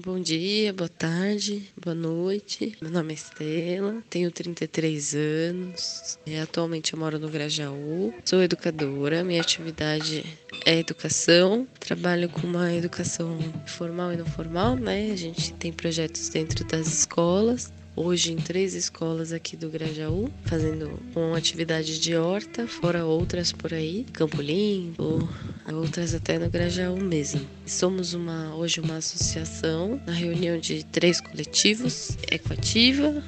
bom dia, boa tarde, boa noite. Meu nome é Estela, tenho 33 anos. E atualmente eu moro no Grajaú. Sou educadora, minha atividade é educação. Trabalho com uma educação formal e não formal, né? A gente tem projetos dentro das escolas hoje em três escolas aqui do Grajaú, fazendo uma atividade de horta, fora outras por aí, Campo Limpo, outras até no Grajaú mesmo. Somos uma hoje uma associação, na reunião de três coletivos, Ecoativa,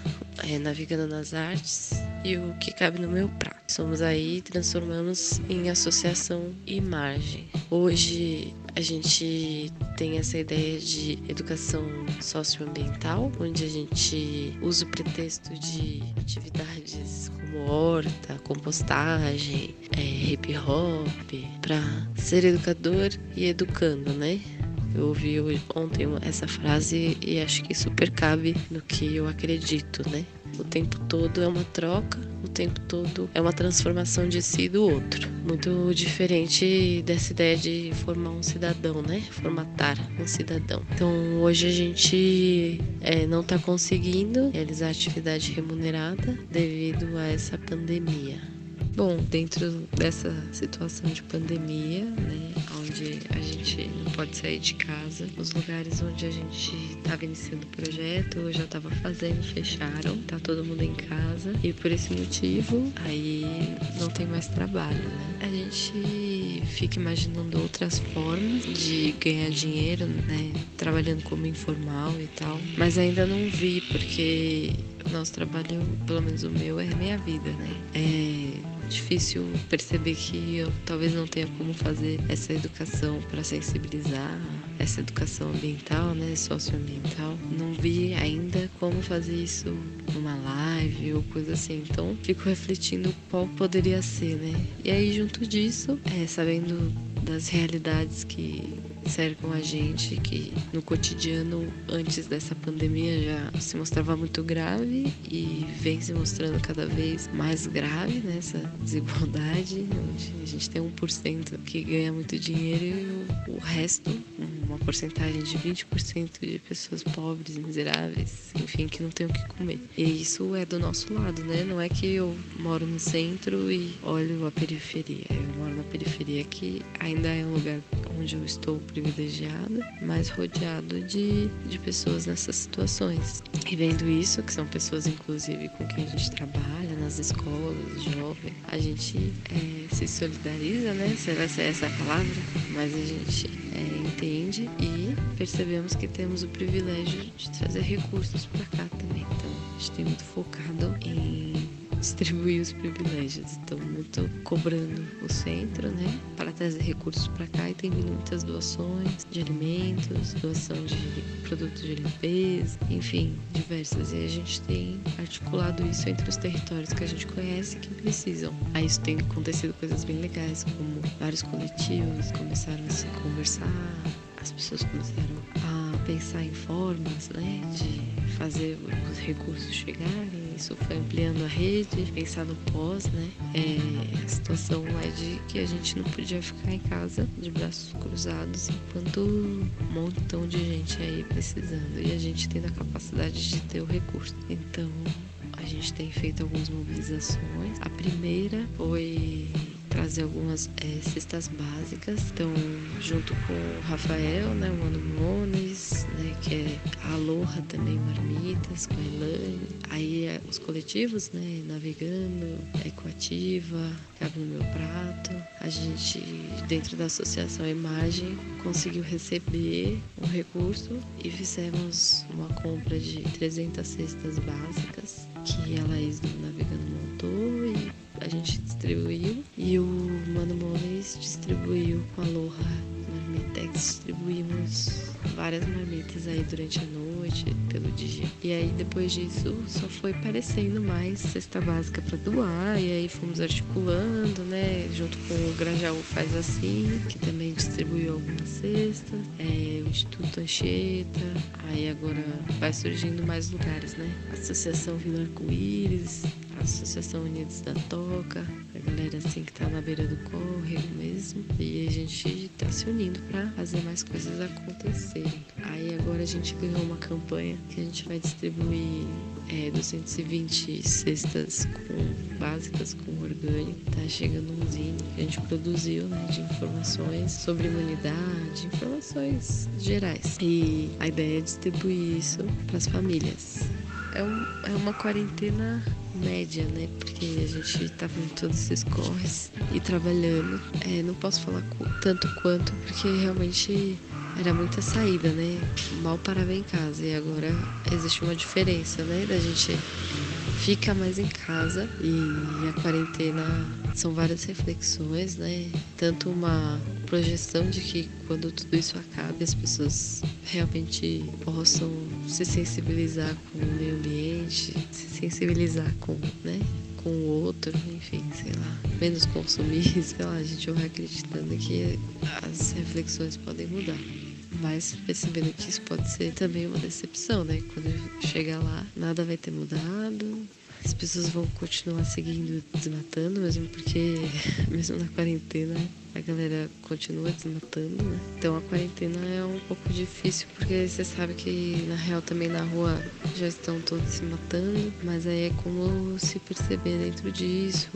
é, Navegando nas Artes e o que cabe no meu prato. Somos aí, transformamos em associação Imagem. Hoje a gente tem essa ideia de educação socioambiental, onde a gente usa o pretexto de atividades como horta, compostagem, é, hip hop, para ser educador e educando, né? Eu ouvi ontem essa frase e acho que super cabe no que eu acredito, né? O tempo todo é uma troca, o tempo todo é uma transformação de si e do outro. Muito diferente dessa ideia de formar um cidadão, né? Formatar um cidadão. Então hoje a gente é, não está conseguindo realizar atividade remunerada devido a essa pandemia. Bom, dentro dessa situação de pandemia, né, onde a gente não pode sair de casa, os lugares onde a gente estava iniciando o projeto, eu já estava fazendo, fecharam, tá todo mundo em casa e por esse motivo aí não tem mais trabalho, né? A gente fica imaginando outras formas de ganhar dinheiro, né, trabalhando como informal e tal, mas ainda não vi porque o nosso trabalho, pelo menos o meu, é minha vida, né? É difícil perceber que eu talvez não tenha como fazer essa educação para sensibilizar, essa educação ambiental, né, socioambiental. Não vi ainda como fazer isso numa live ou coisa assim. Então, fico refletindo qual poderia ser, né? E aí, junto disso, é, sabendo das realidades que cercam a gente, que no cotidiano, antes dessa pandemia, já se mostrava muito grave e vem se mostrando cada vez mais grave nessa né, desigualdade, onde a gente tem 1% que ganha muito dinheiro e o, o resto, uma porcentagem de 20% de pessoas pobres, miseráveis, enfim, que não tem o que comer. E isso é do nosso lado, né? Não é que eu moro no centro e olho a periferia. Eu moro na periferia que ainda é um lugar onde eu estou privilegiada, mas rodeado de, de pessoas nessas situações. E vendo isso, que são pessoas inclusive com quem a gente trabalha nas escolas, jovens, a gente é, se solidariza, né? Se vai ser essa a palavra, mas a gente é, entende e percebemos que temos o privilégio de trazer recursos para cá também. Então, a gente tem muito focado em distribuir os privilégios. Estão muito cobrando o centro, né, para trazer recursos para cá e tem muitas doações de alimentos, doação de produtos de limpeza, enfim, diversas. E a gente tem articulado isso entre os territórios que a gente conhece que precisam. Aí isso tem acontecido coisas bem legais, como vários coletivos começaram a se conversar, as pessoas começaram a pensar em formas, né, de fazer os recursos chegarem isso foi ampliando a rede, pensar no pós, né? É, a situação é de que a gente não podia ficar em casa de braços cruzados enquanto um montão de gente aí precisando e a gente tendo a capacidade de ter o recurso. Então a gente tem feito algumas mobilizações. A primeira foi trazer algumas é, cestas básicas. Então, junto com o Rafael, né, o Mano Mones, né, que é a Aloha também, Marmitas, com a Elaine. Aí é, os coletivos, né, Navegando, Ecoativa, Cabe no Meu Prato. A gente, dentro da Associação Imagem, conseguiu receber um recurso e fizemos uma compra de 300 cestas básicas que a Laís do Navegando montou e a gente distribuiu e o Mano Mones distribuiu com a Aloha Marmitex, distribuímos várias marmitas aí durante a noite, pelo dia. E aí depois disso só foi aparecendo mais cesta básica para doar, e aí fomos articulando, né? Junto com o Grajaú Faz Assim, que também distribuiu algumas cestas, é, o Instituto Anchieta, aí agora vai surgindo mais lugares, né? Associação Vila Arco-Íris, Associação Unidos da Toca, a galera assim que tá na beira do córrego mesmo. E a gente tá se unindo para fazer mais coisas acontecer. nascerem. Aí agora a gente ganhou uma campanha que a gente vai distribuir é, 220 cestas com, básicas com orgânico. Tá chegando um zine que a gente produziu, né, de informações sobre imunidade, informações gerais. E a ideia é distribuir isso para as famílias. É, um, é uma quarentena média, né? Porque a gente tá com todos esses corres e trabalhando. É, não posso falar tanto quanto, porque realmente era muita saída, né? Mal parava em casa. E agora existe uma diferença, né? Da gente fica mais em casa e a quarentena são várias reflexões, né? Tanto uma projeção de que quando tudo isso acabe as pessoas realmente possam se sensibilizar com o meio ambiente, se sensibilizar com, né? com o outro, enfim, sei lá, menos consumir, sei lá, a gente vai acreditando que as reflexões podem mudar. Mas percebendo que isso pode ser também uma decepção, né? Quando chegar lá, nada vai ter mudado, as pessoas vão continuar seguindo desmatando, mesmo porque, mesmo na quarentena, a galera continua desmatando, né? Então a quarentena é um pouco difícil, porque você sabe que na real também na rua já estão todos se matando, mas aí é como se perceber dentro disso.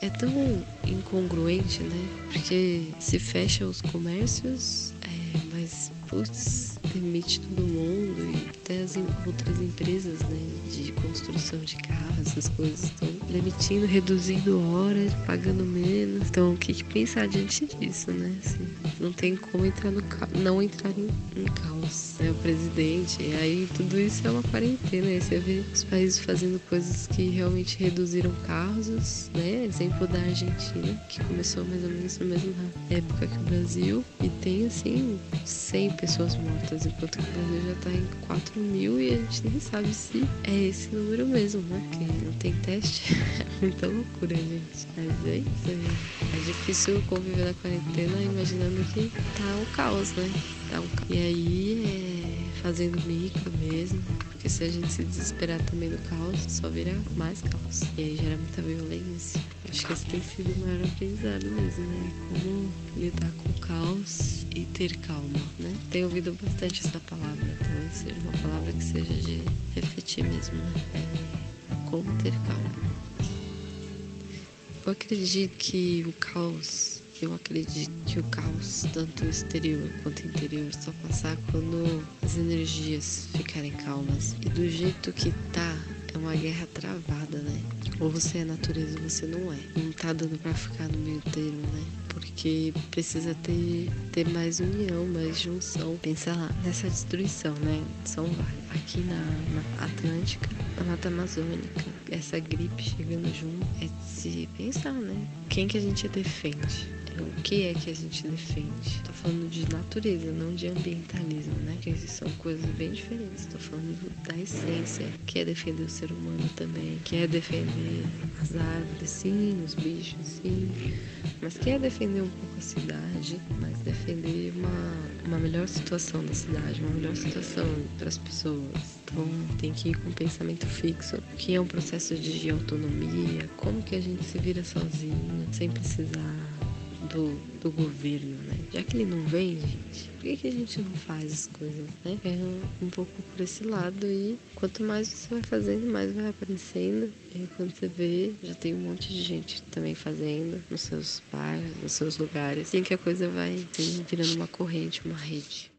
É tão incongruente, né? Porque se fecha os comércios, é, mas putz, demite todo mundo e até as outras empresas né, de construção de carros, essas coisas estão demitindo, reduzindo horas, pagando menos. Então o que, que pensar diante disso, né? Assim, não tem como entrar no não entrar em, em caos. É o presidente, e aí tudo isso é uma quarentena. Aí você vê os países fazendo coisas que realmente reduziram casos, né? Exemplo da Argentina, que começou mais ou menos na mesma época que o Brasil, e tem assim 100 pessoas mortas, enquanto que o Brasil já está em 4 mil e a gente nem sabe se é esse número mesmo, né? Porque não tem teste. Muita loucura, gente. Mas é isso, É difícil conviver na quarentena imaginando que tá um caos, né? Tá um caos. E aí é fazendo micro mesmo. Porque se a gente se desesperar também do caos, só vira mais caos. E aí gera muita violência. Acho que esse tem sido o maior aprendizado mesmo, né? Como lidar com o caos e ter calma, né? Tenho ouvido bastante essa palavra, então seja uma palavra que seja de refletir mesmo, né? Como ter calma. Eu acredito que o caos, eu acredito que o caos, tanto exterior quanto interior, só passar quando as energias ficarem calmas. E do jeito que tá, é uma guerra travada, né? Ou você é natureza ou você não é. Não tá dando pra ficar no meio termo, né? porque precisa ter, ter mais união, mais junção. Pensa lá nessa destruição, né? São aqui na, na Atlântica, na Mata Amazônica, essa gripe chegando junto, é se pensar, né? Quem que a gente defende? O que é que a gente defende? Tô falando de natureza, não de ambientalismo, né? Que são coisas bem diferentes. Tô falando da essência, que é defender o ser humano também, que é defender as árvores, sim, os bichos, sim, mas que é defender um pouco a cidade, mas defender uma, uma melhor situação da cidade, uma melhor situação para as pessoas. Então tem que ir com um pensamento fixo, que é um processo de autonomia, como que a gente se vira sozinho, sem precisar do, do governo, né? Já que ele não vem, gente, por que, que a gente não faz as coisas, né? É um, pouco por esse lado e quanto mais você vai fazendo, mais vai aparecendo. E quando você vê, já tem um monte de gente também fazendo nos seus bairros, nos seus lugares. E que a coisa vai assim, virando uma corrente, uma rede.